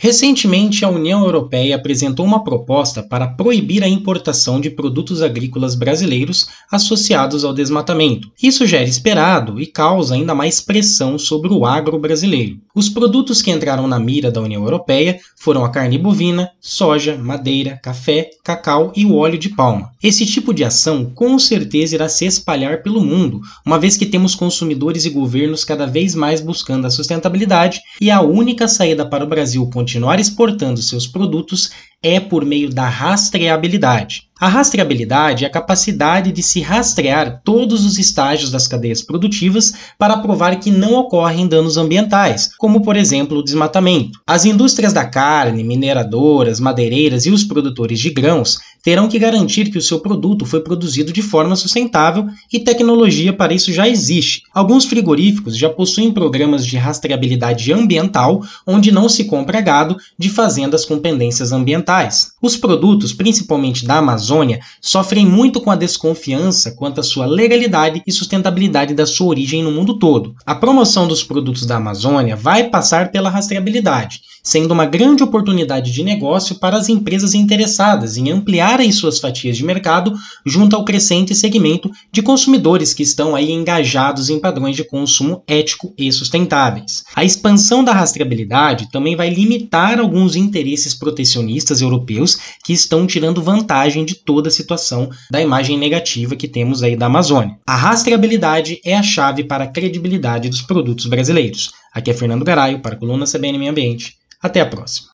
Recentemente, a União Europeia apresentou uma proposta para proibir a importação de produtos agrícolas brasileiros associados ao desmatamento. Isso já era esperado e causa ainda mais pressão sobre o agro brasileiro. Os produtos que entraram na mira da União Europeia foram a carne bovina, soja, madeira, café, cacau e o óleo de palma. Esse tipo de ação com certeza irá se espalhar pelo mundo, uma vez que temos consumidores e governos cada vez mais buscando a sustentabilidade e a única saída para o Brasil continuar exportando seus produtos é por meio da rastreabilidade. A rastreabilidade é a capacidade de se rastrear todos os estágios das cadeias produtivas para provar que não ocorrem danos ambientais, como por exemplo o desmatamento. As indústrias da carne, mineradoras, madeireiras e os produtores de grãos terão que garantir que o seu produto foi produzido de forma sustentável e tecnologia para isso já existe. Alguns frigoríficos já possuem programas de rastreabilidade ambiental, onde não se compra gado de fazendas com pendências ambientais. Os produtos, principalmente da Amazônia, sofrem muito com a desconfiança quanto à sua legalidade e sustentabilidade da sua origem no mundo todo. A promoção dos produtos da Amazônia vai passar pela rastreabilidade, sendo uma grande oportunidade de negócio para as empresas interessadas em ampliarem suas fatias de mercado junto ao crescente segmento de consumidores que estão aí engajados em padrões de consumo ético e sustentáveis. A expansão da rastreabilidade também vai limitar alguns interesses protecionistas europeus que estão tirando vantagem de toda a situação da imagem negativa que temos aí da Amazônia. A rastreabilidade é a chave para a credibilidade dos produtos brasileiros. Aqui é Fernando Garaio para a coluna CBN Meio Ambiente. Até a próxima.